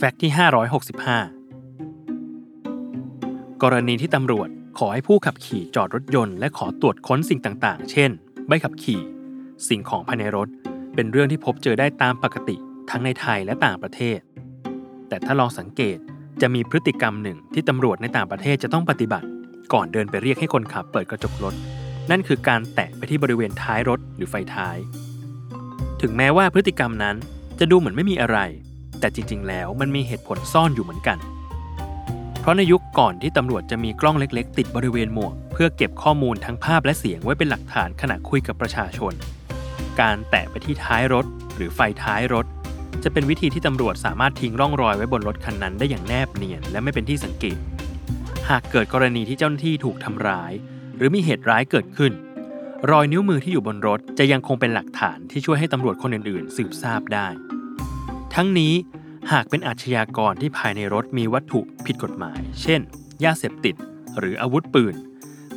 แฟกต์ที่ 565 กรณีที่ตำรวจขอให้ผู้ขับขี่จอดรถยนต์และขอตรวจค้นสิ่งต่างๆ เช่น ใบขับขี่ สิ่งของภายในรถ เป็นเรื่องที่พบเจอได้ตามปกติทั้งในไทยและต่างประเทศ แต่ถ้าลองสังเกตจะมีพฤติกรรมหนึ่งที่ตำรวจในต่างประเทศจะต้องปฏิบัติ ก่อนเดินไปเรียกให้คนขับเปิดกระจกรถ นั่นคือการแตะไปที่บริเวณท้ายรถหรือไฟท้าย ถึงแม้ว่าพฤติกรรมนั้นจะดูเหมือนไม่มีอะไร แต่จริงๆ แล้วมันมีเหตุผลซ่อนอยู่เหมือนกัน เพราะในยุคก่อนที่ตำรวจจะมีกล้องเล็กๆ ติดบริเวณหมวก เพื่อเก็บข้อมูลทั้งภาพและเสียงไว้เป็นหลักฐานขณะคุยกับประชาชน การแตะไปที่ท้ายรถ หรือไฟท้ายรถ จะเป็นวิธีที่ตำรวจสามารถทิ้งร่องรอยไว้บนรถคันนั้นได้อย่างแนบเนียนและไม่เป็นที่สังเกต หากเกิดกรณีที่เจ้าหน้าที่ถูกทำร้าย หรือมีเหตุร้ายเกิดขึ้น รอยนิ้วมือที่อยู่บนรถจะยังคงเป็นหลักฐานที่ช่วยให้ตำรวจคนอื่นๆ สืบทราบได้ ทั้งนี้หากเป็นอาชญากรที่ภายในรถมีวัตถุผิดกฎหมาย เช่น ยาเสพติด หรืออาวุธปืน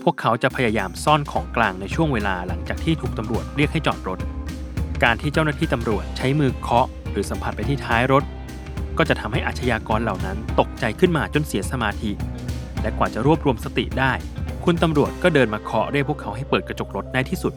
พวกเขาจะพยายามซ่อนของกลางในช่วงเวลาหลังจากที่ถูกตำรวจเรียกให้จอดรถ การที่เจ้าหน้าที่ตำรวจใช้มือเคาะ หรือสัมผัสไปที่ท้ายรถ ก็จะทำให้อาชญากรเหล่านั้นตกใจขึ้นมาจนเสียสมาธิ และกว่าจะรวบรวมสติได้ คุณตำรวจก็เดินมาเคาะเรียกพวกเขาให้เปิดกระจกรถในที่สุด